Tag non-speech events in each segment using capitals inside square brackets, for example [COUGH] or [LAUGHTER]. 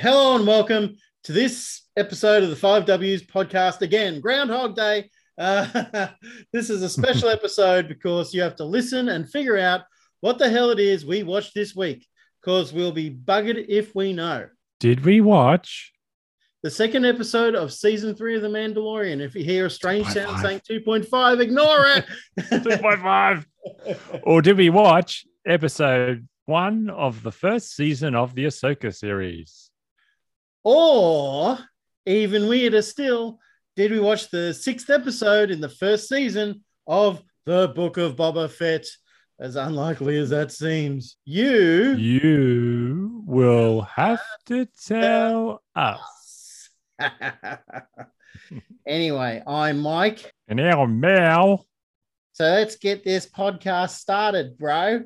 Hello and welcome to this episode of the Five Ws podcast. Again, Groundhog Day. Uh, [LAUGHS] this is a special [LAUGHS] episode because you have to listen and figure out what the hell it is we watched this week because we'll be buggered if we know. Did we watch? The second episode of season three of The Mandalorian. If you hear a strange sound 2.5. saying 2.5, ignore it. [LAUGHS] 2.5. or did we watch episode one of the first season of the Ahsoka series? Or even weirder still, did we watch the sixth episode in the first season of the Book of Boba Fett? As unlikely as that seems, you. You will have to tell us. [LAUGHS] anyway, I'm Mike. And now, Mel. So let's get this podcast started, bro.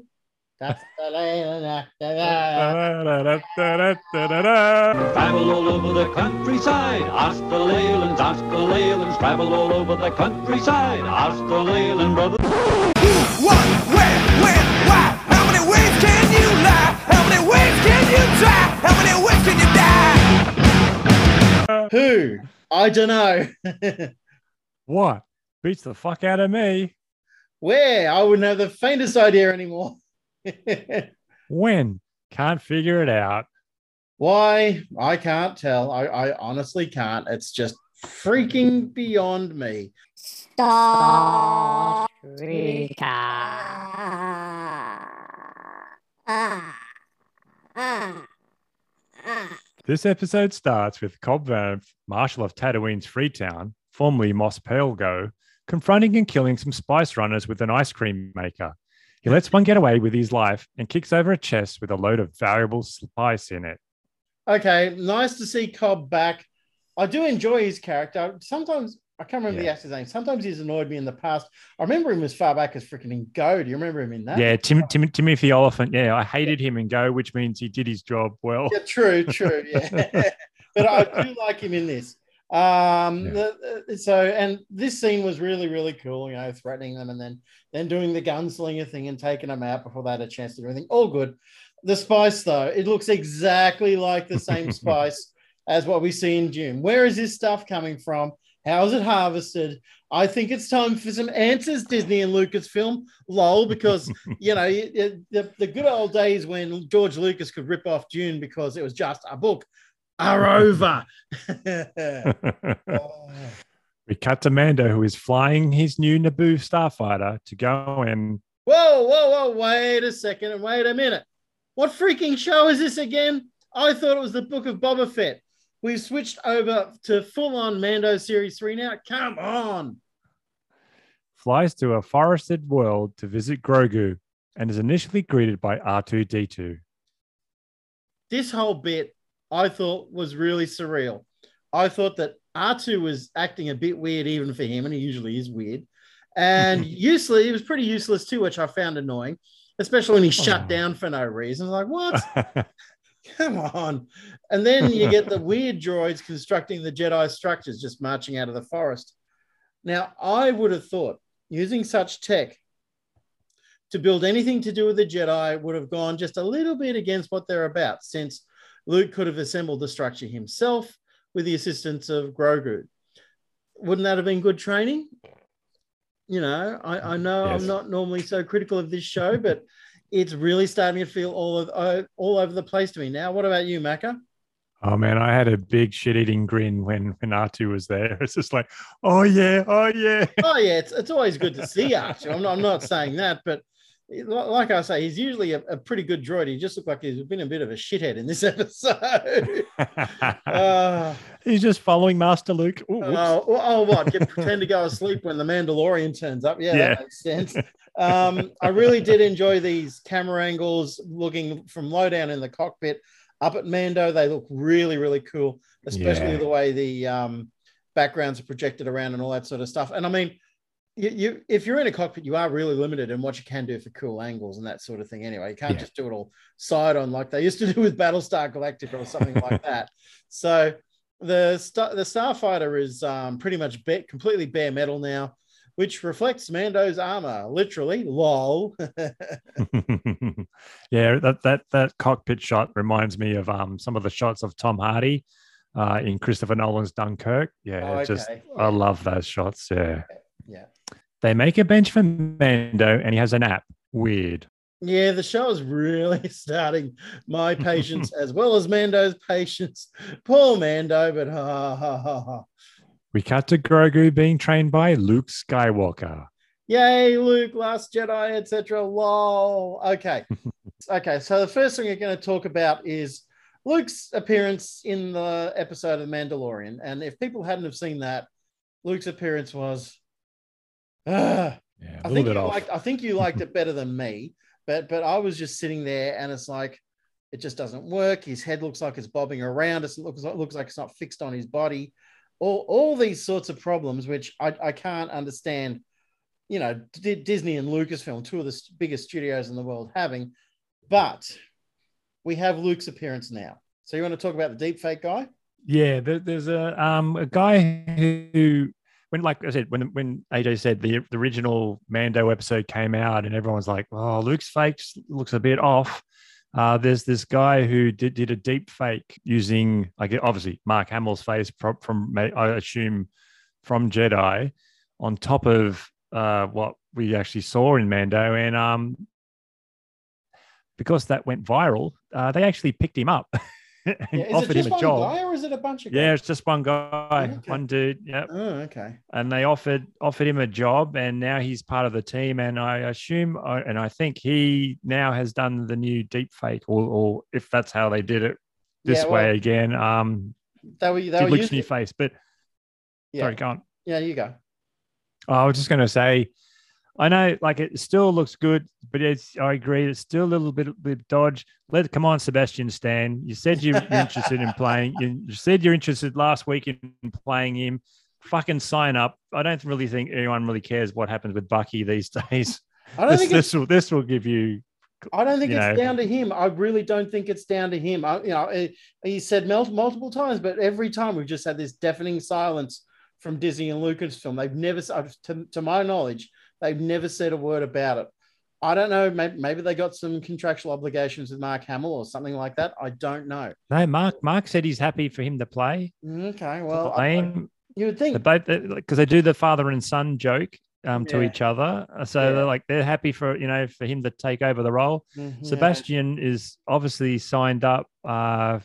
That's Travel all over the countryside, Australians, Australians, travel all over the countryside, Australian brothers. What, where, when, why? How many ways can you lie? How many ways can you try? How many ways can you die? who? I don't know. What? Beats the fuck out of me. Where? I wouldn't have the faintest idea anymore. [LAUGHS] When? Can't figure it out. Why? I can't tell. I, I honestly can't. It's just freaking beyond me. Star Trek. This episode starts with Cobb Vanth, Marshal of Tatooine's Freetown, formerly Mos Pelgo, confronting and killing some spice runners with an ice cream maker. He lets one get away with his life and kicks over a chest with a load of valuable spice in it. Okay, nice to see Cobb back. I do enjoy his character. Sometimes I can't remember the Yeah. actor's name. Sometimes he's annoyed me in the past. I remember him as far back as freaking in Go. Do you remember him in that? Yeah, Tim, Tim, Timothy Olyphant. Yeah, I hated him in Go, which means he did his job well. Yeah, true, true. Yeah, [LAUGHS] [LAUGHS] but I do like him in this. Um, Yeah. the- so and this scene was really, really cool. You know, threatening them and then then doing the gunslinger thing and taking them out before they had a chance to do anything. All good. The spice though, it looks exactly like the same [LAUGHS] spice as what we see in Dune. Where is this stuff coming from? How is it harvested? I think it's time for some answers, Disney and Lucasfilm. Lol, because [LAUGHS] you know it- it- the, the good old days when George Lucas could rip off Dune because it was just a book are over. Oh. [LAUGHS] [LAUGHS] we cut to Mando, who is flying his new Naboo starfighter to go and whoa, whoa, whoa! Wait a second and wait a minute. What freaking show is this again? I thought it was the Book of Boba Fett. We've switched over to full on Mando Series 3 now. Come on. flies to a forested world to visit Grogu and is initially greeted by R2D2. this whole bit I thought was really surreal. I thought that R2 was acting a bit weird even for him, and he usually is weird. And [LAUGHS] useless, he was pretty useless too, which I found annoying, especially when he shut Oh. down for no reason. Like, what? [LAUGHS] Come on. And then you get the [LAUGHS] weird droids constructing the Jedi structures just marching out of the forest. Now, I would have thought using such tech to build anything to do with the Jedi would have gone just a little bit against what they're about, since Luke could have assembled the structure himself with the assistance of Grogu. Wouldn't that have been good training? You know, I, I know Yes. I'm not normally so critical of this show, but it's really starting to feel all of uh, all over the place to me now. What about you, Macca? oh man, I had a big shit eating grin when, when R2 was there. [LAUGHS] It's just like, oh yeah, oh yeah. Oh yeah, it's, it's always good to see Archie. I'm not, I'm not saying that, but like I say, he's usually a, a pretty good droid. He just looked like he's been a bit of a shithead in this [LAUGHS] episode. [LAUGHS] uh, He's just following Master Luke. Ooh, oh, oh, oh, what? Get [LAUGHS] pretend to go asleep when the Mandalorian turns up. Yeah, Yeah. that makes sense. Um, I really did enjoy these camera angles looking from low down in the cockpit up at Mando. They look really, really cool, especially Yeah. the way the um, backgrounds are projected around and all that sort of stuff. And I mean, you, you if you're in a cockpit, you are really limited in what you can do for cool angles and that sort of thing. Anyway, you can't Yeah. just do it all side on like they used to do with Battlestar Galactica or something like [LAUGHS] that. So the star, the starfighter is um, pretty much bare, completely bare metal now. which reflects Mando's armor. Literally, lol. [LAUGHS] [LAUGHS] yeah, that that that cockpit shot reminds me of um some of the shots of Tom Hardy uh, in Christopher Nolan's Dunkirk. Yeah, Oh, just. I love those shots. Yeah, yeah. They make a bench for Mando, and he has an app. Weird. Yeah, the show is really [LAUGHS] starting my [LAUGHS] patience as well as Mando's patience. Poor Mando, but ha ha ha ha. We cut to Grogu being trained by Luke Skywalker. Yay, Luke, Last Jedi, etc. Lol. Okay. [LAUGHS] okay. So the first thing we're going to talk about is Luke's appearance in the episode of The Mandalorian. And if people hadn't have seen that, Luke's appearance was. Ah, [SIGHS] Yeah, I a think bit you off. liked. I think you liked it better than me, but but I was just sitting there, and it's like it just doesn't work. His head looks like it's bobbing around. It looks like, looks like it's not fixed on his body. All all these sorts of problems, which I I can't understand. You know, D- Disney and Lucasfilm, two of the s- biggest studios in the world, having, but we have Luke's appearance now. So you want to talk about the deep fake guy? Yeah, there, there's a um a guy who when like I said when when AJ said the, the original Mando episode came out and everyone's like, oh, Luke's fakes looks a bit off. Uh, there's this guy who did, did a deep fake using like obviously Mark Hamill's face pro- from I assume from Jedi on top of uh, what we actually saw in Mando and um because that went viral, uh, they actually picked him up [LAUGHS] and Yeah, [LAUGHS] is it offered just him a one job. guy or is it a bunch of Yeah, it's just one guy, Okay. one dude. Oh, okay. And they offered offered him a job, and now he's part of the team. And I assume, and I think he now has done the new deep fake, or, or if that's how they did it this Yeah, way again. Um, They were they were using, new face, but yeah, sorry, go on. yeah. You go. Oh, I was just going to say, I know, like it still looks good, but it's. I agree, it's still a little bit, bit dodge. Let come on, Sebastian Stan. You said you- you're interested in playing. You you said you're interested last week in playing him. Fucking sign up. I don't really think anyone really cares what happens with Bucky these [LAUGHS] days. I don't This, think this will this will give you. I don't think you it's know. down to him. I really don't think it's down to him. I, you know, it, he said multiple times, but every time we've just had this deafening silence from Disney and Lucasfilm. They've never, to, to my knowledge, they've never said a word about it. I don't know. Maybe, maybe they got some contractual obligations with Mark Hamill or something like that. I don't know. No, Mark. Mark said he's happy for him to play. Okay, well, I- you would think. both because they do the father and son joke um, to Yeah. each other. So Yeah. they're like they're happy for you know for him to take over the role. Mhm. Sebastian is obviously signed up uh,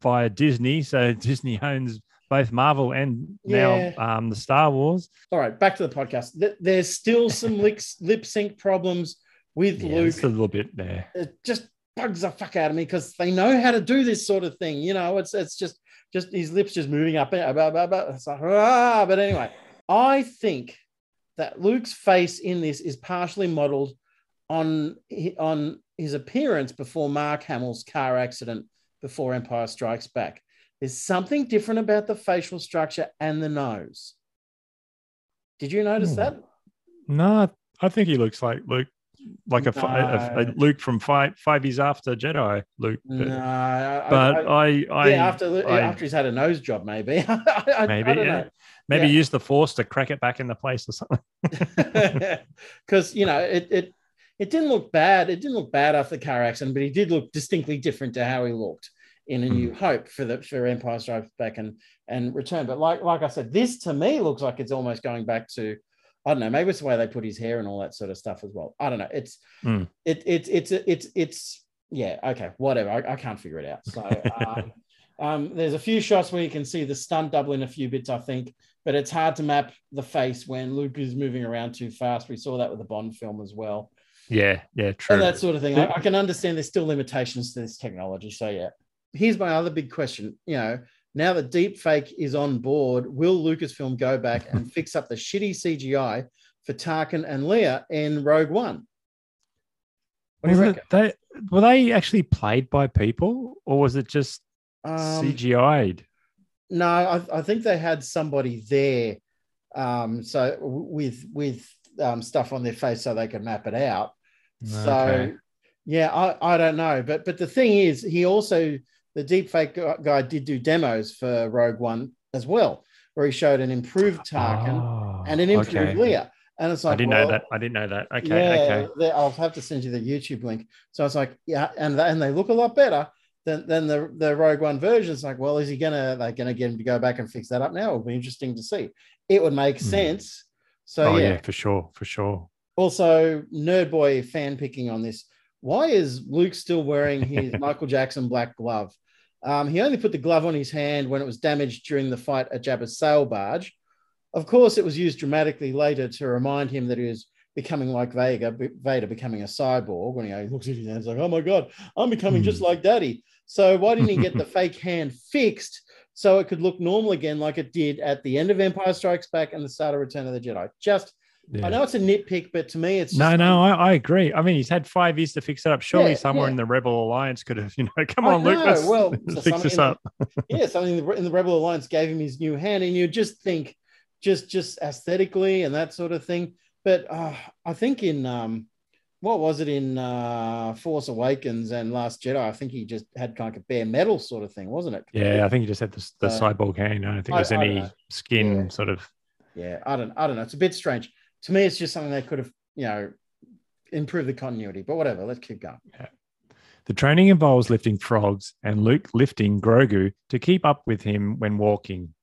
via Disney, so [LAUGHS] Disney owns both Marvel and Yeah. now um, the Star Wars. All right, back to the podcast. There's still some [LAUGHS] lip, sync problems with Yeah, Luke. it's a little bit there. it just bugs the fuck out of me because they know how to do this sort of thing. You know, it's it's just just his lips just moving up. and- blah, blah, blah. It's like, ah. But anyway, I think that Luke's face in this is partially modeled on on his appearance before Mark Hamill's car accident before Empire Strikes Back. There's something different about the facial structure and the nose. Did you notice Hmm. that? No, I think he looks like Luke, like a, fi- a, a Luke from five five years after Jedi Luke. But, No, I, but I, I, I, yeah, after I- after he's had a nose job, maybe. [LAUGHS] I, maybe yeah. maybe Yeah. use the Force to crack it back into place or something. [LAUGHS] [LAUGHS] because you know it it it didn't look bad. It didn't look bad after the car accident, but he did look distinctly different to how he looked in A Hmm. New Hope for the for Empire Strikes Back and and Return. But like like I said, this to me looks like it's almost going back to. I don't know. Maybe it's the way they put his hair and all that sort of stuff as well. I don't know. It's Hmm. it, it it's it's it's yeah okay whatever. I, I can't figure it out. So [LAUGHS] um, um, there's a few shots where you can see the stunt double in a few bits. I think, but it's hard to map the face when Luke is moving around too fast. We saw that with the Bond film as well, Yeah, yeah, true. and that sort of thing. I, I can understand there's still limitations to this technology. So yeah, here's my other big question. You know, now that deepfake is on board, will Lucasfilm go back and [LAUGHS] fix up the shitty CGI for Tarkin and Leia in Rogue One? What do you reckon? they, were they actually played by people or was it just Um, CGI'd? No, I, I think they had somebody there, um, so with with um, stuff on their face so they could map it out. So yeah, I, I don't know, but but the thing is, he also the deepfake gu- guy did do demos for Rogue One as well, where he showed an improved Tarkin Oh, and an improved okay. Leia. And it's like, I didn't well, know that. I didn't know that. Okay. yeah, Okay. I'll have to send you the YouTube link. So it's like, yeah, and and they look a lot better than than the the Rogue One version. It's like, well, is he gonna they gonna get him to go back and fix that up now? It'll be interesting to see. It would make Hmm. sense. So oh yeah. yeah. for sure. For sure. Also, nerd boy fan picking on this. Why is Luke still wearing his [LAUGHS] Michael Jackson black glove? Um, he only put the glove on his hand when it was damaged during the fight at Jabba's sail barge. Of course, it was used dramatically later to remind him that he was becoming like Vader, Vader becoming a cyborg. When he looks at his hands, like, "Oh my god, I'm becoming just like Daddy." So why didn't he get the [LAUGHS] fake hand fixed so it could look normal again, like it did at the end of Empire Strikes Back and the start of Return of the Jedi? Just, Yeah. I know it's a nitpick, but to me, it's No, no, I, I agree. I mean, he's had five years to fix it up. Surely Yeah, somewhere yeah. in the Rebel Alliance could have, [LAUGHS] you know, come I on, Luke, let's, well, let's [LAUGHS] so fix this up. yeah, something in the, in the Rebel Alliance gave him his new hand, and you just think, just just aesthetically and that sort of thing. But uh, I think in um, what was it in uh, Force Awakens and Last Jedi? I think he just had kind of a bare metal sort of thing, wasn't it? Yeah, I think he just had the, the So- cyborg hand. I don't think I- there's any skin sort of. Yeah, I don't, I don't know. It's a bit strange to me. It's just something they could have, you know, improved the continuity. But whatever, let's keep going. Yeah. The training involves lifting frogs and Luke lifting Grogu to keep up with him when walking.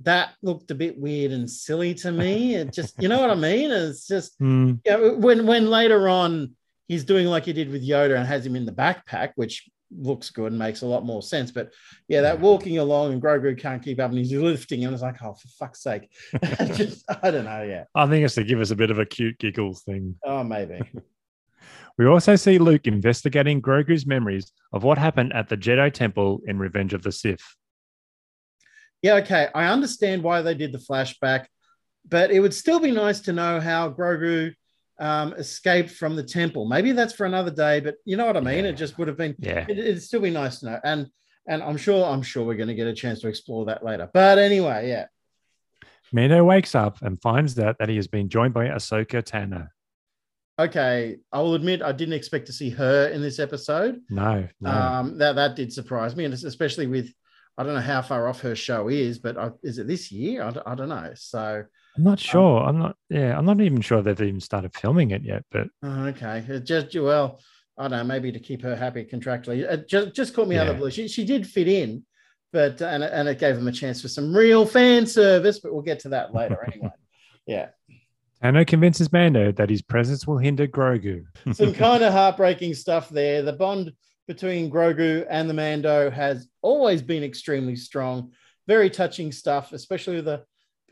That looked a bit weird and silly to me. It just, you know what I mean? It's just [LAUGHS] hmm. yeah, when when later on he's doing like he did with Yoda and has him in the backpack, which looks good and makes a lot more sense. But yeah, that walking along and Grogu can't keep up and he's lifting him. It's like, oh, for fuck's sake. [LAUGHS] just I don't know. Yeah. I think it's to give us a bit of a cute giggles thing. Oh, maybe. [LAUGHS] We also see Luke investigating Grogu's memories of what happened at the Jedi Temple in Revenge of the Sith. Yeah, okay. I understand why they did the flashback, but it would still be nice to know how Grogu um, escaped from the temple. Maybe that's for another day, but you know what I mean? Yeah. It just would have been Yeah. it, it'd still be nice to know. And and I'm sure I'm sure we're going to get a chance to explore that later. But anyway, yeah. Mando wakes up and finds out that he has been joined by Ahsoka Tano. Okay, I will admit I didn't expect to see her in this episode. No, no. Um, that that did surprise me, and especially with I don't know how far off her show is, but I, is it this year? I, I don't know. So I'm not um, sure. I'm not. Yeah, I'm not even sure they've even started filming it yet. But oh, okay, it just well, I don't know, maybe to keep her happy contractually. Uh, it just just caught me out of the blue. She she did fit in, but and it- and it gave them a chance for some real fan service. But we'll get to that later [LAUGHS] anyway. Yeah. Tano convinces Mando that his presence will hinder Grogu. [LAUGHS] some kind of heartbreaking stuff there. The bond between Grogu and the Mando has always been extremely strong. Very touching stuff, especially with the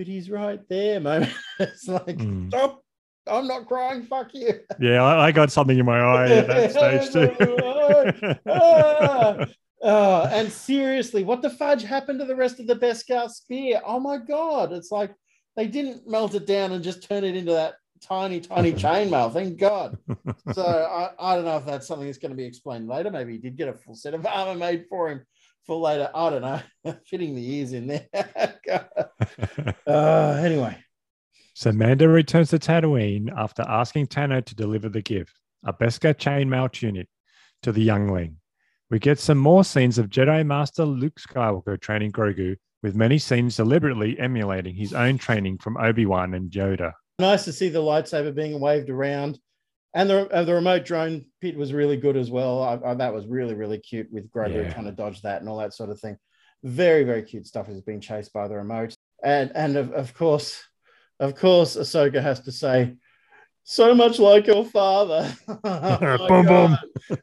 but he's right there moment. [LAUGHS] it's like, Mm. stop. I'm not crying. Fuck you. Yeah, I, I got something in my eye at that [LAUGHS] stage too. Ah. Oh, and seriously, what the fudge happened to the rest of the Beskar spear? Oh my god! It's like they didn't melt it down and just turn it into that tiny, tiny [LAUGHS] chainmail. Thank God. So I, I don't know if that's something that's going to be explained later. Maybe he did get a full set of armor made for him for later. I don't know. [LAUGHS] Fitting the ears in there. [LAUGHS] [LAUGHS] uh, anyway, so Mando returns to Tatooine after asking Tano to deliver the gift, a Beskar chainmail tunic, to the youngling. We get some more scenes of Jedi Master Luke Skywalker training Grogu, with many scenes deliberately emulating his own training from Obi-Wan and Yoda. nice to see the lightsaber being waved around. And the, uh, the remote drone pit was really good as well. I, I- that was really, really cute with Grogu Yeah. trying to dodge that and all that sort of thing. Very, very cute stuff is being chased by the remote. And and of, of course, of course, Ahsoka has to say, so much like your father. [LAUGHS] Oh [LAUGHS] Boom, boom.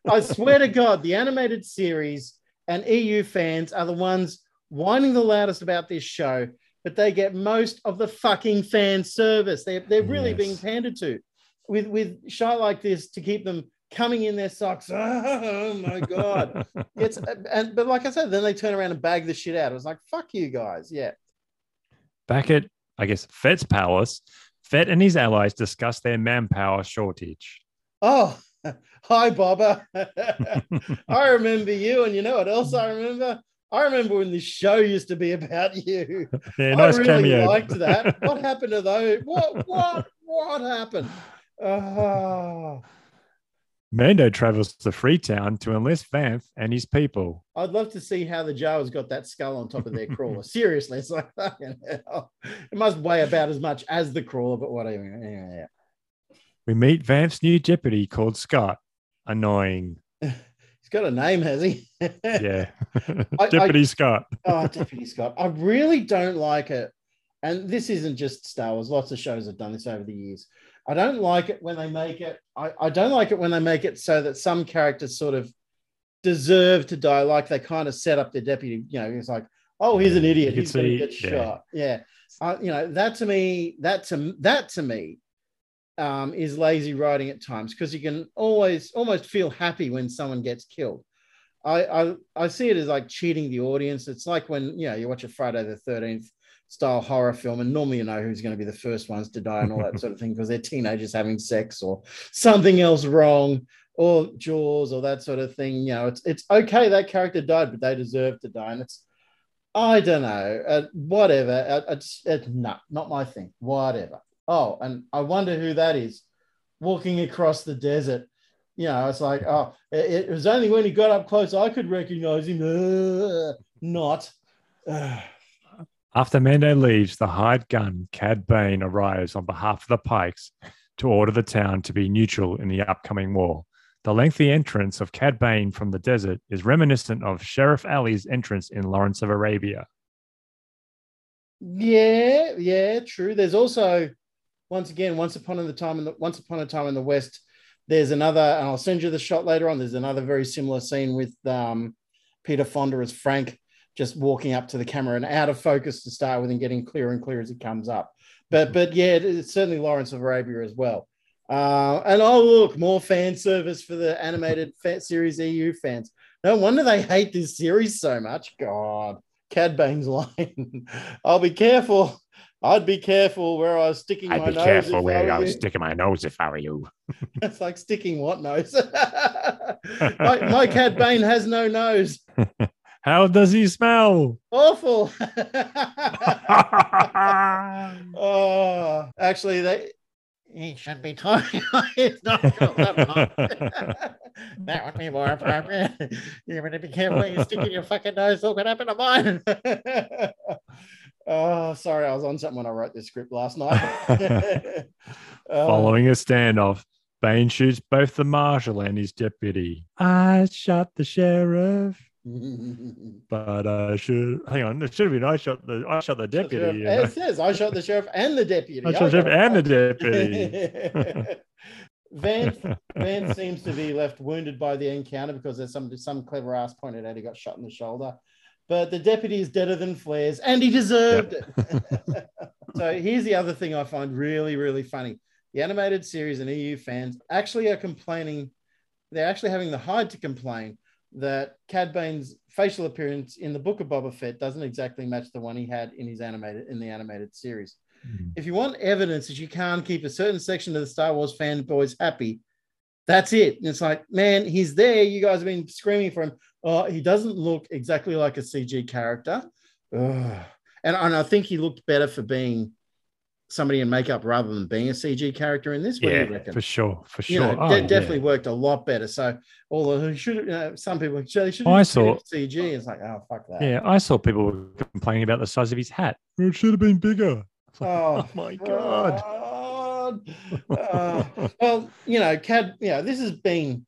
I swear to God, the animated series and EU fans are the ones whining the loudest about this show, but they get most of the fucking fan service. They're, they're really Yes. being pandered to with, with shit like this to keep them coming in their socks. [LAUGHS] Oh my God. [LAUGHS] it's and but like I said, then they turn around and bag the shit out. It was like, fuck you guys. Yeah. Back at, I guess, Fett's palace, Fett and his allies discuss their manpower shortage. Oh, [LAUGHS] hi, Bobber. I remember you, and you know what else I remember? I remember when this show used to be about you. Yeah, nice I really cameo. liked that. What happened to those? What what what happened? Oh, Mando travels to Freetown to enlist Vanth and his people. I'd love to see how the Jawas got that skull on top of their crawler. [LAUGHS] Seriously, it's like. It must weigh about as much as the crawler, but whatever. Anyway, yeah. We meet Vanth's new deputy called Scott. Annoying. [LAUGHS] He's got a name, has he? [LAUGHS] Yeah. I- deputy Scott. oh, Deputy Scott. I really don't like it. And this isn't just Star Wars. Lots of shows have done this over the years. I don't like it when they make it. I, I don't like it when they make it so that some characters sort of deserve to die. Like they kind of set up their deputy. You know, it's like, oh, he's an idiot. He's going to get yeah. shot. Yeah. Uh, you know, that to me, that to that to me, um, is lazy writing at times because you can always almost feel happy when someone gets killed. I, I I see it as like cheating the audience. It's like when you know you watch a Friday the Thirteenth style horror film, and normally you know who's going to be the first ones to die and all that [LAUGHS] sort of thing because they're teenagers having sex or something else wrong or Jaws or that sort of thing. You know, it's it's okay that character died, but they deserve to die, and it's I don't know, uh, whatever. Uh, it's it's no, not my thing. Whatever. Oh, and I wonder who that is walking across the desert. You know, it's like, oh, it, it was only when he got up close I could recognize him. Uh, not. After Mando leaves, the hired gun, Cad Bane, arrives on behalf of the Pikes to order the town to be neutral in the upcoming war. The lengthy entrance of Cad Bane from the desert is reminiscent of Sherif Ali's entrance in Lawrence of Arabia. yeah, yeah, true. There's also, once again, once upon a time in the once upon a time in the West, there's another, and I'll send you the shot later on. There's another very similar scene with um, Peter Fonda as Frank just walking up to the camera and out of focus to start with and getting clearer and clearer as it comes up. But but yeah, it's certainly Lawrence of Arabia as well. Uh, and oh look, more fan service for the animated series EU fans. No wonder they hate this series so much. God, Cad Bane's line. [LAUGHS] I'll be careful. I'd be careful where I was sticking my own. I'd be careful where I were you." sticking my nose if I were you. [LAUGHS] [LAUGHS] It's like sticking what nose? my, my Cad Bane has no nose. How does he smell? Awful. oh, [LAUGHS] [LAUGHS] actually, they he should be talking. [LAUGHS] it's not that would be more appropriate. You better be careful when you stick in your fucking nose. Look what happened to mine. oh, sorry, I was on something when I wrote this script last night. Oh, Following a standoff, Bane shoots both the marshal and his deputy. I shot the sheriff, [LAUGHS] but I should hang on. It should have been I shot the I shot the deputy. Uh, it says I shot the sheriff and the deputy. I shot the sheriff and the deputy. [LAUGHS] Van [LAUGHS] Van seems to be left wounded by the encounter because there's some some clever ass pointed out he got shot in the shoulder. But the deputy is deader than flares, and he deserved it. so here's the other thing I find really, really funny. The animated series and EU fans actually are complaining, they're actually having the hide to complain that Cad Bane's facial appearance in the Book of Boba Fett doesn't exactly match the one he had in his animated in the animated series. Hmm. If you want evidence that you can't keep a certain section of the Star Wars fanboys happy, that's it. And it's like, man, he's there. You guys have been screaming for him. Oh, he doesn't look exactly like a CG character. Ugh. And, and I think he looked better for being somebody in makeup rather than being a CG character in this. What do you yeah, reckon? for sure, for you sure. know, Oh, de- yeah. definitely worked a lot better. So, although [LAUGHS] should, you know, some people should, should I saw- [LAUGHS] CG. It's like, oh fuck that. Yeah, I saw people were complaining about the size of his hat. It should have been bigger. [LAUGHS] Oh, Oh my god. God. Uh, well, you know, CAD, you know, this has been,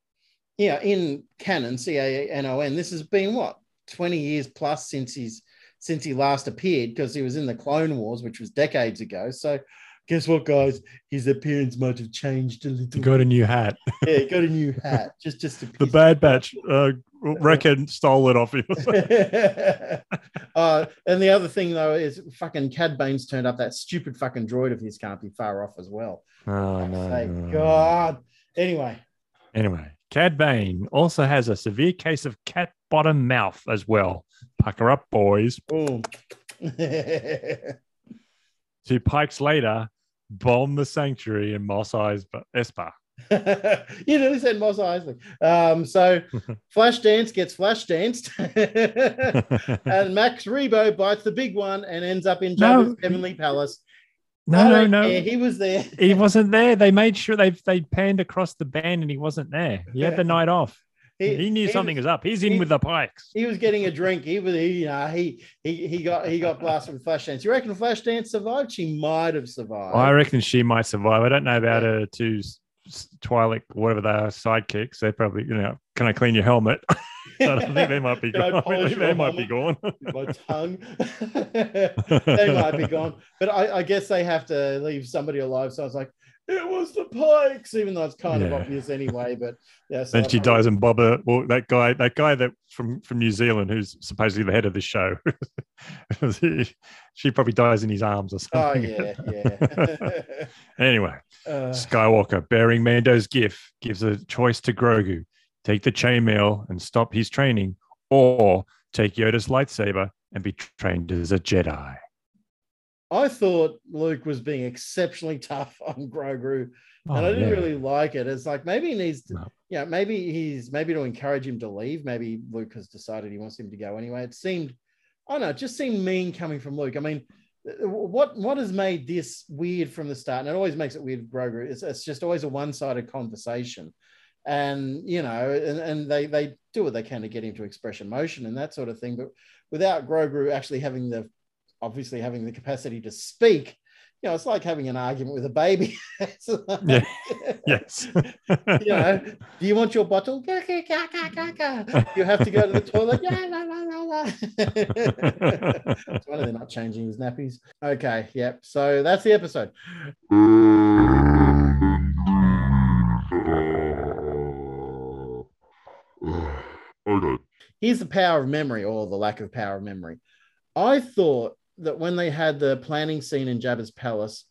you know, in canon, C A N O N, this has been what, 20 years plus since he's since he last appeared, because he was in the Clone Wars, which was decades ago. So guess what, guys? His appearance might have changed a little. He got a new hat. [LAUGHS] yeah, he got a new hat. Just just to The Bad Batch uh, reckon [LAUGHS] stole it off him. [LAUGHS] uh, and the other thing though is fucking Cad Bane's turned up. That stupid fucking droid of his can't be far off as well. oh no. No. God. Anyway, Anyway, Cad Bane also has a severe case of cat bottom mouth as well. Pucker up, boys. boom. [LAUGHS] Two pikes later, bomb the sanctuary in Moss Eyes Espa. [LAUGHS] you nearly said Mos Eisley. Um, so [LAUGHS] Flashdance gets flash danced, and Max Rebo bites the big one and ends up in No. Heavenly palace. No, no, no. care. He was there. He wasn't there. They made sure they they panned across the band and he wasn't there. He had the night off. He, knew something was, was up. He's in he- with the Pikes. he was getting a drink. He was he, uh, he he he got he got blasted with Flashdance. You reckon Flashdance survived? She might have survived. I reckon she might survive. I don't know about her two Twilight, whatever they are, sidekicks. They probably, you know, can I clean your helmet? [LAUGHS] I don't think they might be gone. [LAUGHS] I think they might be gone. [LAUGHS] my tongue. they might be gone, but I, I guess they have to leave somebody alive. So I was like, it was the Pikes, even though it's kind of obvious anyway. But yeah, so Then she dies, and Bobber, well, that guy, that guy that from from New Zealand, who's supposedly the head of the show, [LAUGHS] she probably dies in his arms or something. Oh yeah, yeah. [LAUGHS] anyway, uh, Skywalker, bearing Mando's gift, gives a choice to Grogu: take the chainmail and stop his training, or take Yoda's lightsaber and be trained as a Jedi. I thought Luke was being exceptionally tough [LAUGHS] on Grogu, Oh, and I didn't yeah. really like it. It's like maybe he needs to, No. yeah, maybe he's maybe to encourage him to leave. Maybe Luke has decided he wants him to go anyway. It seemed, I don't know, it just seemed mean coming from Luke. I mean, uh, what what has made this weird from the start, and it always makes it weird, Grogu. It's, it's just always a one sided conversation, and you know, and, and they they do what they can to get him to express emotion and that sort of thing, but without Grogu actually having the obviously having the capacity to speak, you know, it's like having an argument with a baby. [LAUGHS] Like- Yeah. [LAUGHS] Yes. you know, do you want your bottle? You have to go to the toilet. It's wonder they're not changing his nappies. Okay, yep. So that's the episode. [SIGHS] Okay. Here's the power of memory or the lack of power of memory. I thought that when they had the planning scene in Jabba's palace,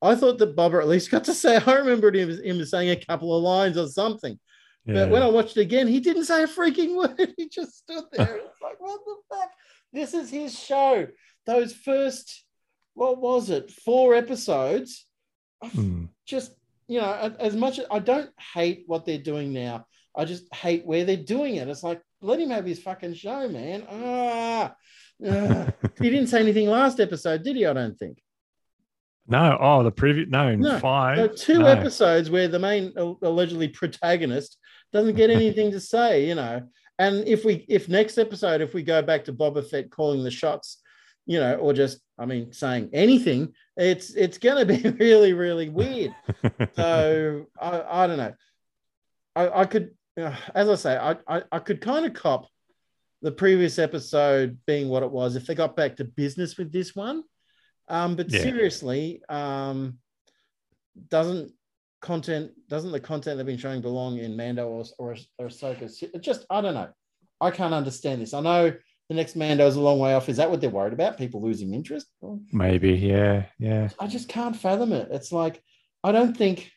I thought that Bobber at least got to say, I remembered him, him saying a couple of lines or something. But when I watched it again, he didn't say a freaking [LAUGHS] word. He just stood there. [LAUGHS] It's like, what the fuck? This is his show. Those first, what was it, four episodes? Mm. Just, you know, as much as I don't hate what they're doing now, I just hate where they're doing it. It's like, let him have his fucking show, man. Ah, he didn't say anything last episode, did he? I don't think. no, oh, the preview. no, No, five. So two no. episodes where the main uh, allegedly protagonist doesn't get anything to say, you know. And if we, if next episode, if we go back to Boba Fett calling the shots, you know, or just, I mean, saying anything, it's it's going to be [LAUGHS] really, really weird. So I, I don't know. I, I could, uh, as I say, I, I, I could kind of cop the previous episode being what it was if they got back to business with this one. Um, but Yeah. seriously, um, doesn't content doesn't the content they've been showing belong in Mando or or, or Ahsoka? Just I don't know. I can't understand this. I know the next Mando is a long way off. Is that what they're worried about? People losing interest? Well, Maybe, yeah, yeah. I just can't fathom it. It's like I don't think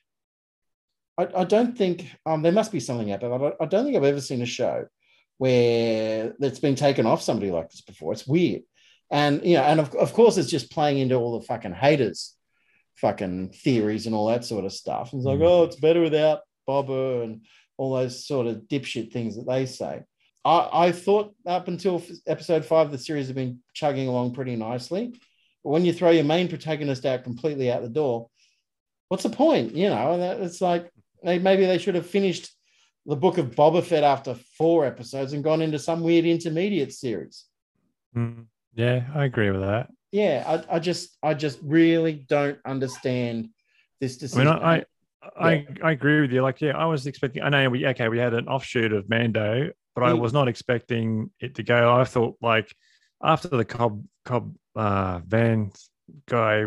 I, I don't think um there must be something out there. I don't, I don't think I've ever seen a show where that's been taken off somebody like this before. It's weird. And you know, and of, of course it's just playing into all the fucking haters, fucking theories and all that sort of stuff. And it's like, Mm. oh, it's better without Bobber and all those sort of dipshit things that they say. I, I thought up until episode five, the series had been chugging along pretty nicely. But when you throw your main protagonist out completely out the door, what's the point? You know, and that- it's like they, maybe they should have finished the book of Boba Fett after four episodes and gone into some weird intermediate series. Mm, yeah, I agree with that. Yeah, I, I just I just really don't understand this I decision. mean, I, I, I, I agree with you. Like, yeah, I was expecting. I know we okay, we had an offshoot of Mando, but I Mm. was not expecting it to go. I thought like after the Cobb Cobb uh, Van guy,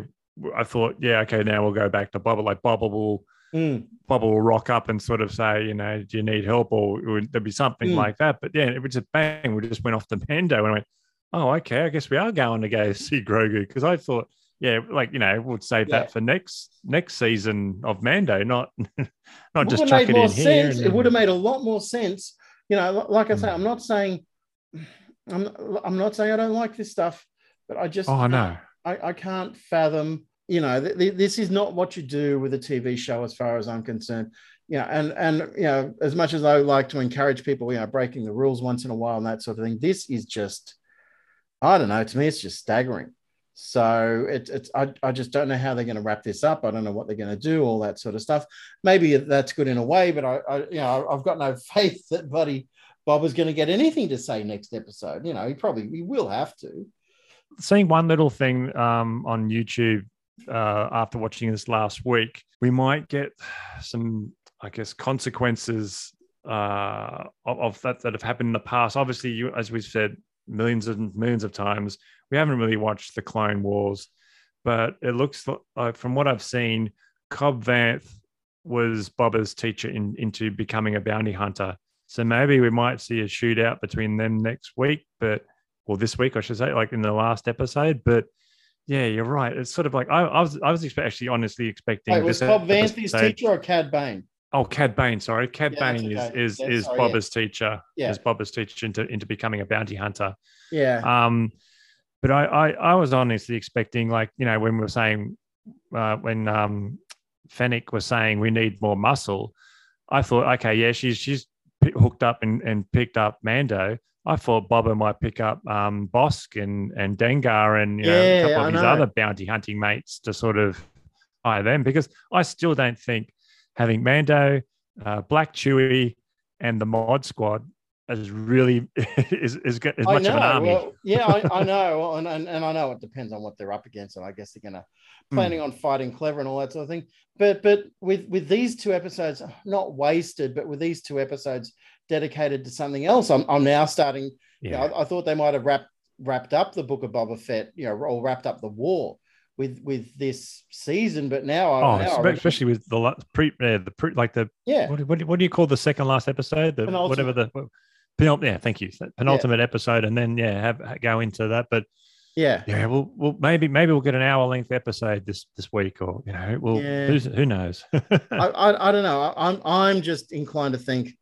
I thought, yeah, okay, now we'll go back to Bubba. Like Bubba will Mm, will rock up and sort of say, you know, do you need help, or would there be something Mm. like that? But yeah, it was just bang. We just went off the Mando and I went, oh, okay, I guess we are going to go [LAUGHS] see Grogu because I thought. Yeah, like you know, we'll save Yeah. that for next next season of Mando, not [LAUGHS] not just chuck it in here. sense. and It would have made a lot more sense. You know, like I say, Mm. I'm not saying I'm I'm not saying I don't like this stuff, but I just Oh, I know. I, I can't fathom. You know, th- th- this is not what you do with a TV show, as far as I'm concerned. Know, and and you know, as much as I like to encourage people, you know, breaking the rules once in a while and that sort of thing, this is just, I don't know. To me, it's just staggering. So it, it's I, I just don't know how they're going to wrap this up. I don't know what they're going to do, all that sort of stuff. Maybe that's good in a way, but I, I you know I've got no [LAUGHS] faith that Buddy Bob is going to get anything to say next episode. You know, he probably he will have to. Seeing one little thing um, on YouTube uh, after watching this last week, we might get some, I guess, consequences uh, of, of that that have happened in the past. Obviously, you, as we've said millions and millions of times, we haven't really watched the Clone Wars, but it looks like, from what I've seen, Cobb Vanth was Boba's teacher in, into becoming a bounty hunter. So maybe we might see a shootout between them next week, but well, this week I should say, like in the last episode. But yeah, you're right. It's sort of like I, I was I was expect, actually honestly expecting. Wait, was this Cobb Vanth his episode- teacher or Cad Bane? Oh, Cad Bane. Sorry, Cad Yeah, Bane is okay. is Yeah, is sorry, yeah. Teacher. Yeah. Is Boba's teacher into into becoming a bounty hunter. Yeah. Um, but I, I I was honestly expecting like you know when we were saying uh, when um Fennec was saying we need more muscle, I thought okay yeah she's she's hooked up and, and picked up Mando. I thought Boba might pick up um Bossk and and Dengar and you know, Yeah, a couple I of his know. other bounty hunting mates to sort of hire them because I still don't think having Mando, uh, Black Chewie, and the Mod Squad is really [LAUGHS] is is, good- is much know. of an army. Well, yeah, I, I [LAUGHS] know, and, and and I know it depends on what they're up against, and I guess they're gonna Hmm. planning on fighting clever and all that sort of thing. But but with with these two episodes, not wasted, but with these two episodes dedicated to something else, I'm I'm now starting. you know. I, I thought they might have wrapped wrapped up the book of Boba Fett, you know, or wrapped up the war with with this season, but now, Oh, now I especially with the pre, uh, the pre, like the yeah, what, what, what do you call the second last episode? The whatever the penult, yeah, thank you, penultimate episode, and then yeah, have go into that. But yeah. yeah, we'll, we'll maybe maybe we'll get an hour length episode this this week, or you know, we'll Yeah. who's, who knows? [LAUGHS] I, I, I don't know. I, I'm I'm just inclined to think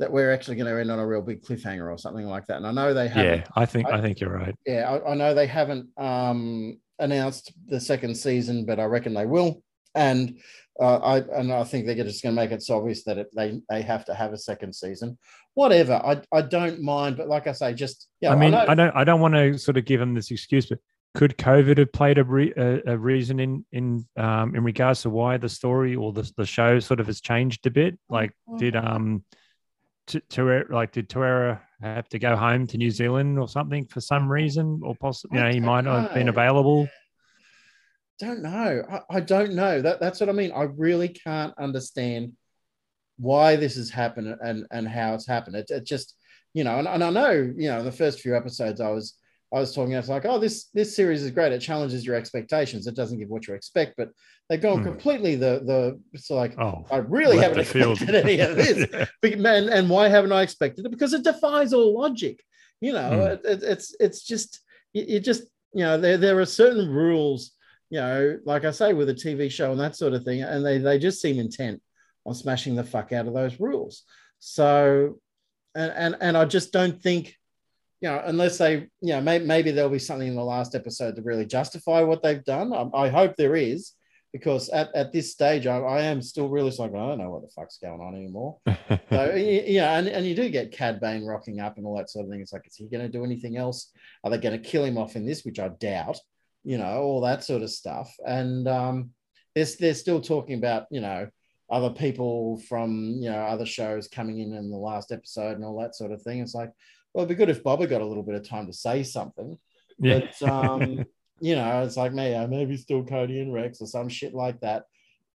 that we're actually going to end on a real big cliffhanger or something like that. And I know they haven't. yeah, I think I- I, think you're right. Yeah, I, I know they haven't um, announced the second season, but I reckon they will. And uh, I and I think they're just going to make it so obvious that it, they they have to have a second season. Whatever, I I don't mind, but like I say, just yeah. I mean, know- I, don't I don't want to sort of give them this excuse, but could COVID have played a, re, a, a reason in in um, in regards to why the story or the the show sort of has changed a bit? Like, did um, T- Tuera, like did Tuera have to go home to New Zealand or something for some reason, or possibly you know he might not have been available? don't know. I, I don't know. That that's what I mean. I really can't understand why this has happened and and how it's happened. It, it just you know, and, and I know you know the first few episodes I was I was talking. I was like, oh, this this series is great. It challenges your expectations. It doesn't give what you expect, but they've gone Hmm. completely the the. It's like Oh, I really haven't the field. expected any of this. [LAUGHS] Yeah. Big man, and why haven't I expected it? Because it defies all logic. You know, Hmm. it, it, it's it's just you, you just you know there there are certain rules. You know, like I say, with a TV show and that sort of thing, and they they just seem intent on smashing the fuck out of those rules. So, and and and I just don't think. You know, unless they, you know, maybe, maybe there'll be something in the last episode to really justify what they've done. I, I hope there is, because at, at this stage, I, I am still really like, I don't know what the fuck's going on anymore. [LAUGHS] So and, and you do get Cad Bane rocking up and all that sort of thing. It's like, is he going to do anything else? Are they going to kill him off in this, which I doubt? You know, all that sort of stuff. And um, they're, they're still talking about, you know, other people from you know other shows coming in in the last episode and all that sort of thing. It's like, well, it'd be good if Boba got a little bit of time to say something. yeah. But um, [LAUGHS] you know, it's like me, uh, maybe still Cody and Rex or some shit like that.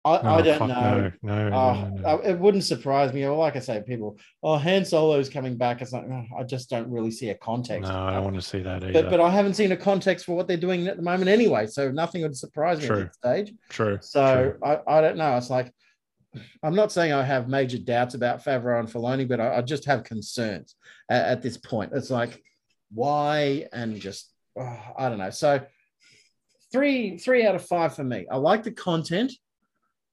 I, I Oh, don't know. No, no, Oh, no, no, uh, it wouldn't surprise me. Or like I say, people, oh, Han Solo's coming back. It's like, oh, I just don't really see a context. No, I don't want to see that either. but, but I haven't seen a context for what they're doing at the moment anyway. So nothing would surprise me True. at this stage. True. So true. I, I don't know. It's like, I'm not saying I have major doubts about Favreau and Filoni, but I, I just have concerns at, at this point. It's like, why? And just, oh, I don't know. So three, three out of five for me. I like the content.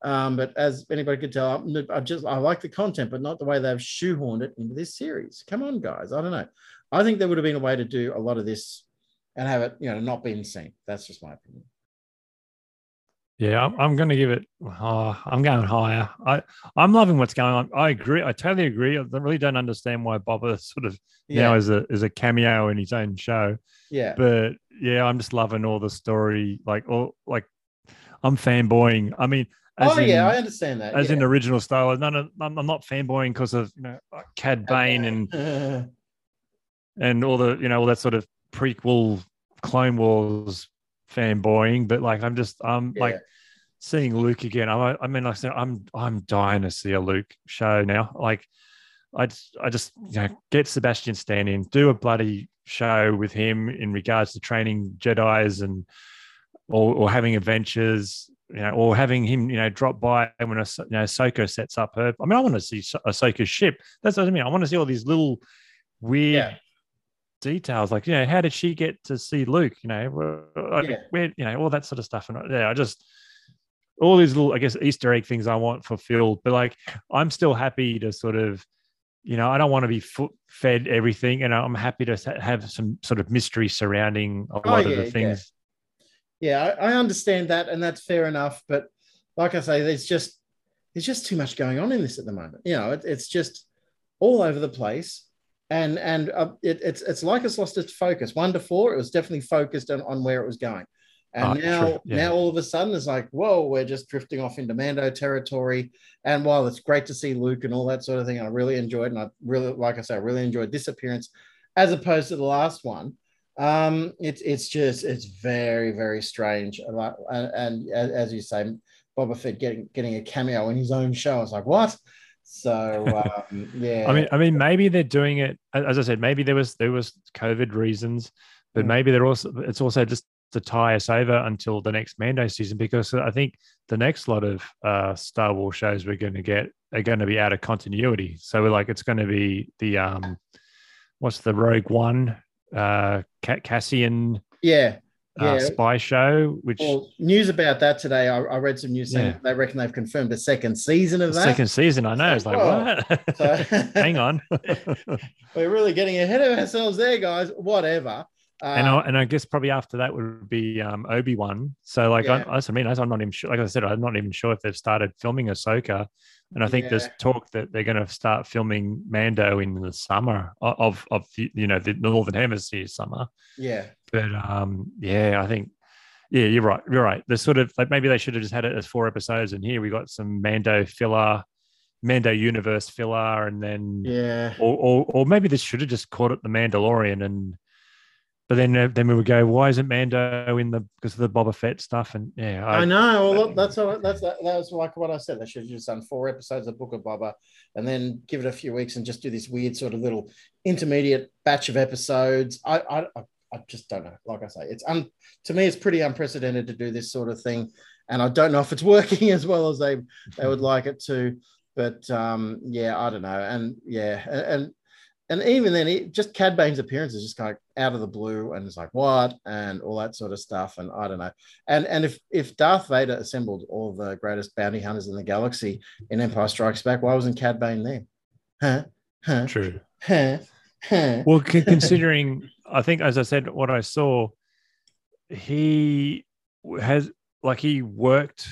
Um, but as anybody could tell, I'm- I just I like the content, but not the way they've shoehorned it into this series. Come on, guys. I don't know. I think there would have been a way to do a lot of this and have it, you know, not been seen. That's just my opinion. Yeah, I'm, I'm going to give it. Oh, I'm going higher. I I'm loving what's going on. I agree. I totally agree. I really don't understand why Boba [LAUGHS] sort of now is a is a cameo in his own show. yeah. But yeah, I'm just loving all the story. Like, all like, I'm fanboying. I mean, as oh yeah, I understand that. as yeah. in original style. No, no, I'm I'm not fanboying because of you know Cad uh, Bane and uh. and all the you know all that sort of prequel Clone Wars fanboying, but like I'm just I'm like seeing Luke again. I I mean, like I said, I'm I'm dying to see a Luke show now. Like I just, I just you know get Sebastian Stan in, do a bloody show with him in regards to training Jedi's and or or having adventures. You know, or having him, you know, drop by when a you know Ahsoka sets up her. I mean, I want to see Ahsoka's ship. That's what I mean. I want to see all these little weird Yeah. Details like you know how did she get to see luke you know where, like, Yeah. where you know all that sort of stuff and uh, yeah i just all these little i guess easter egg things i want fulfilled but like i'm still happy to sort of you know i don't want to be fed everything and i'm happy to have some sort of mystery surrounding a oh, lot of Oh, yeah, the yeah. things Yeah, I, I understand that, and that's fair enough. But like I say, there's just there's just too much going on in this at the moment. You know, it, it's just all over the place, and and uh, it, it's it's like it's lost its focus. One to four, it was definitely focused on, on where it was going, and Oh, now yeah. now all of a sudden it's like, whoa, we're just drifting off into Mando territory. And while it's great to see Luke and all that sort of thing, I really enjoyed, and I really, like I say, I really enjoyed this appearance as opposed to the last one um it's it's just it's very very strange and, and, and as, as you say boba fett getting getting a cameo in his own show i was like what so um yeah. I mean i mean maybe they're doing it as i said maybe there was there was covid reasons but Mm. maybe they're also it's also just to tie us over until the next mando season because i think the next lot of uh star wars shows we're going to get are going to be out of continuity. So we're like it's going to be the um what's the rogue one uh cassian yeah uh, Yeah. spy show which well news about that today i, I read some news saying Yeah. they reckon they've confirmed a second season of that second season i know it's like Whoa. what So- [LAUGHS] hang on [LAUGHS] [LAUGHS] we're really getting ahead of ourselves there guys whatever and Uh, I, and I guess probably after that would be um, Obi Wan. So like Yeah. I, I mean. I'm not even sure. Like I said, I'm not even sure if they've started filming Ahsoka. And I think there's talk that they're going to start filming Mando in the summer of of the, you know the northern hemisphere summer. yeah But um, yeah, I think yeah, you're right. You're right. There's sort of like maybe they should have just had it as four episodes, and here we got some Mando filler, Mando universe filler, and then yeah or, or or maybe they should have just called it the Mandalorian and but then uh, then we would go why isn't Mando in the because of the Boba Fett stuff and yeah I, know. Well, look, that's all, that's that, that was like what I said. They should have just done four episodes of Book of Boba, and then give it a few weeks and just do this weird sort of little intermediate batch of episodes. I I, I- just don't know. Like I say, it's un, to me it's pretty unprecedented to do this sort of thing, and I don't know if it's [LAUGHS] working as well as they they would like it to. But um, yeah, I don't know. And yeah, and and, and even then, it, just Cad Bane's appearance is just kind of out of the blue, and it's like what and all that sort of stuff. And I don't know. And and if if Darth Vader assembled all the greatest bounty hunters in the galaxy in Empire Strikes Back, why wasn't Cad Bane there? Huh? Huh? true Huh? Well [LAUGHS] considering I think as I said what I saw he has like he worked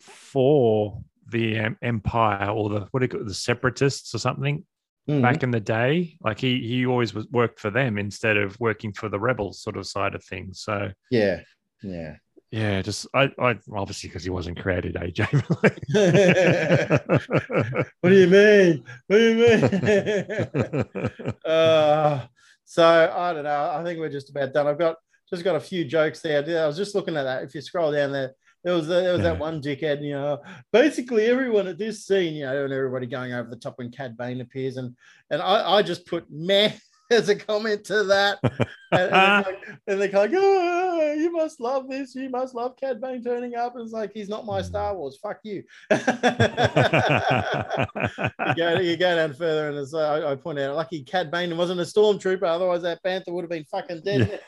for the um, Empire or the what do you call it, the Separatists or something Mhm. back in the day like he he always was worked for them instead of working for the rebels sort of side of things so Yeah. Yeah. Yeah, just I, I obviously because he wasn't created, AJ. [LAUGHS] [LAUGHS] What do you mean? What do you mean? [LAUGHS] uh, so I don't know. I think we're just about done. I've got just got a few jokes there. I was just looking at that. If you scroll down there, there was there was Yeah. that one dickhead. You know, basically everyone at this scene, you know, and everybody going over the top when Cad Bane appears, and and I, I just put meh [LAUGHS] as a comment to that, [LAUGHS] and, and, they're like, [LAUGHS] and they're like, oh, you must love this. You must love Cad Bane turning up. And it's like he's not my Star Wars. Fuck you. you go, you go down further, and it's, uh, I, I point out, lucky Cad Bane wasn't a stormtrooper, otherwise that panther would have been fucking dead.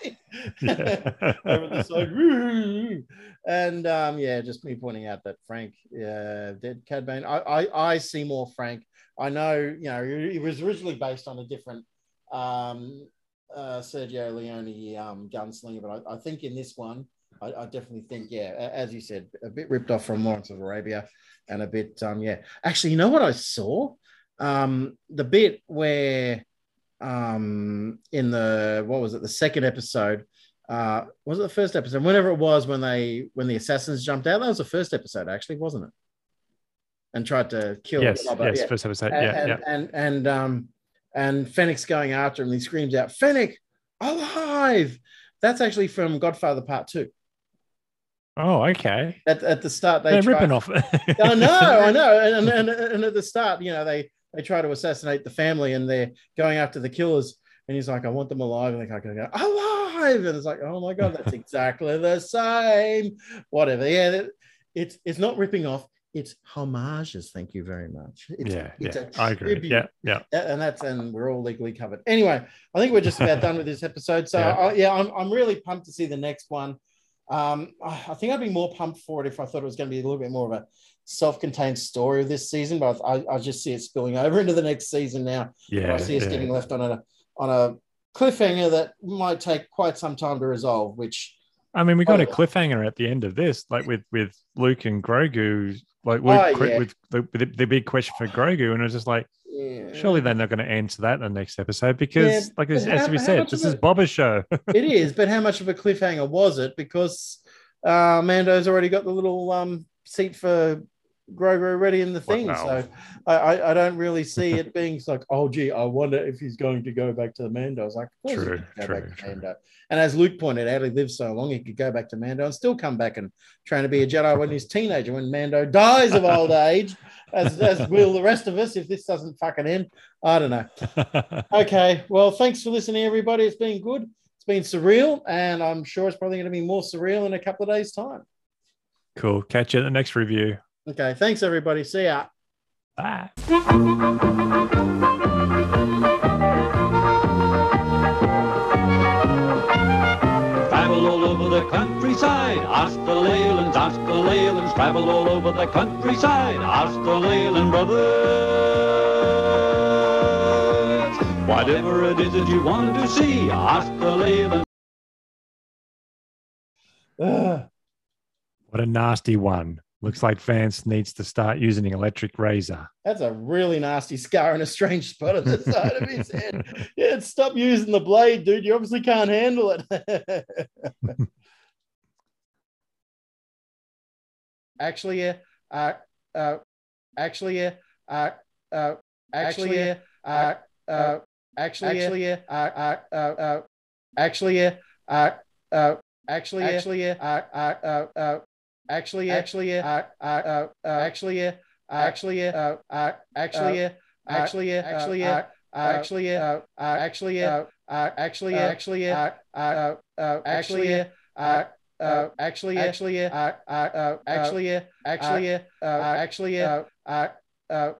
Over the side, and um, yeah, just me pointing out that Frank, uh, dead Cad Bane. I, I, I see more Frank. I know, you know, it was originally based on a different um, uh, Sergio Leone um, gunslinger, but I, I think in this one, I, I definitely think, yeah, as you said, a bit ripped off from Lawrence of Arabia, and a bit, um, yeah. Actually, you know what I saw? Um, the bit where, um, in the what was it, the second episode, uh, was it the first episode? Whenever it was when they when the assassins jumped out, that was the first episode, actually, wasn't it? And tried to kill. Yes, yes, yeah. first episode. and, yeah, and, yeah. and and um and Fennec's going after him. And he screams out, "Fennec, alive!" That's actually from Godfather Part Two. Oh, okay. At, at the start, they They're try- ripping off. [LAUGHS] [LAUGHS] I know, I know, and, and and at the start, you know, they they try to assassinate the family, and they're going after the killers. And he's like, "I want them alive," and they can't go alive, and it's like, "Oh my god, that's [LAUGHS] exactly the same." Whatever, yeah, it's it's not ripping off; it's homages. Thank you very much. It's, yeah, it's yeah. I agree. Yeah, yeah. And that's and we're all legally covered. Anyway, I think we're just about done with this episode. So [LAUGHS] Yeah. I, yeah, I'm I'm really pumped to see the next one. Um, I I think I'd be more pumped for it if I thought it was going to be a little bit more of a self-contained story of this season, but I, I just see it spilling over into the next season now. Yeah. I see us yeah. getting left on a on a cliffhanger that might take quite some time to resolve. Which I mean, we got a Oh. cliffhanger at the end of this, like with with Luke and Grogu, like Luke Oh, yeah. with the, the, the big question for Grogu, and it was just like, yeah, surely they're not going to answer that in the next episode because, Yeah, like as, how- as we said, this of is Bob's show. [LAUGHS] it is. But how much of a cliffhanger was it? Because uh, Mando's already got the little um, seat for Grogu already in the thing. Wow. So I, I, I don't really see it being like, oh, gee, I wonder if he's going to go back to the Mando. I was like, of course he's True, true, back true. Mando. And as Luke pointed out, he lived so long, he could go back to Mando and still come back and trying to be a Jedi when he's teenager, when Mando dies of old age, as, as will the rest of us if this doesn't fucking end. I don't know. [LAUGHS] Okay. Well, thanks for listening, everybody. It's been good. It's been surreal, and I'm sure it's probably going to be more surreal in a couple of days' time. cool. Catch you in the next review. Okay. Thanks, everybody. See ya. Bye. Travel all over the countryside, hasta Leyland, hasta Leyland. Travel all over the countryside, hasta Leyland, brothers. Whatever it is that you want to see, hasta Leyland. Ugh. Ah. What a nasty one. Looks like Vance needs to start using an electric razor. that's a really nasty scar and a strange spot on the side of his head. Yeah, stop using the blade, dude. You obviously can't handle it. actually, yeah. Uh, uh, actually, yeah. Uh, uh, actually, yeah. Uh, uh, actually, actually, yeah. Uh, uh, uh, uh, actually, yeah. Uh, uh, actually, actually, yeah. Uh, uh, uh, uh, actually, actually, yeah. Uh, uh, uh, uh, actually, yeah. Uh, actually, yeah. Uh, uh, actually, yeah. Actually, yeah. Actually, yeah. Actually, yeah. Actually, yeah. Actually. Actually. Actually, yeah. Uh, actually, actually, yeah. Uh, actually, yeah. Actually, yeah. Uh, actually. Uh, uh,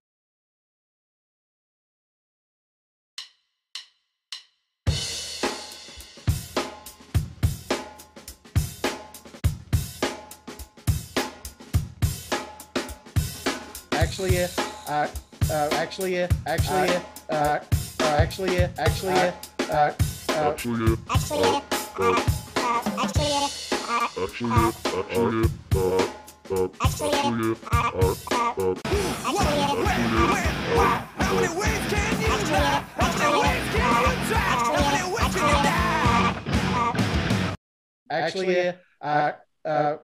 actually, yeah. Uh, uh, actually, yeah. Actually, yeah. Uh, uh, actually, yeah. Actually, yeah. Uh, uh, Actually, uh, actually, uh, actually, actually, uh, uh, actually, uh, uh, How many ways can you die? How many ways can you try? How many ways can you die? actually, yeah. Uh, uh,